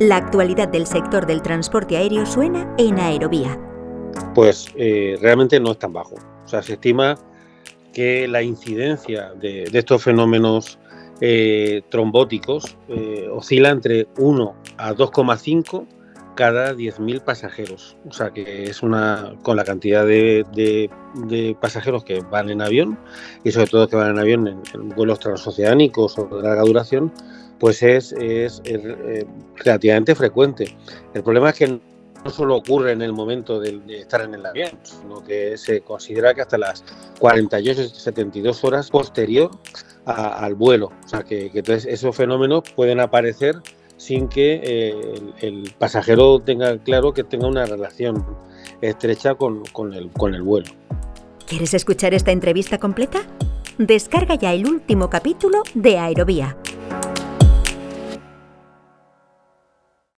La actualidad del sector del transporte aéreo suena en Aerovía. Pues eh, realmente no es tan bajo. O sea, se estima que la incidencia de, estos fenómenos eh, trombóticos eh, oscila entre 1 a 2,5 cada 10.000 pasajeros. O sea que es una, con la cantidad de, pasajeros que van en avión y sobre todo que van en avión en, vuelos transoceánicos o de larga duración, pues es, eh, relativamente frecuente. El problema es que no solo ocurre en el momento de, estar en el avión, sino que se considera que hasta las 48 72 horas posterior al vuelo. O sea que, entonces esos fenómenos pueden aparecer sin que eh, el, pasajero tenga claro que tenga una relación estrecha con, el, con el vuelo. ¿Quieres escuchar esta entrevista completa? Descarga ya el último capítulo de Aerovía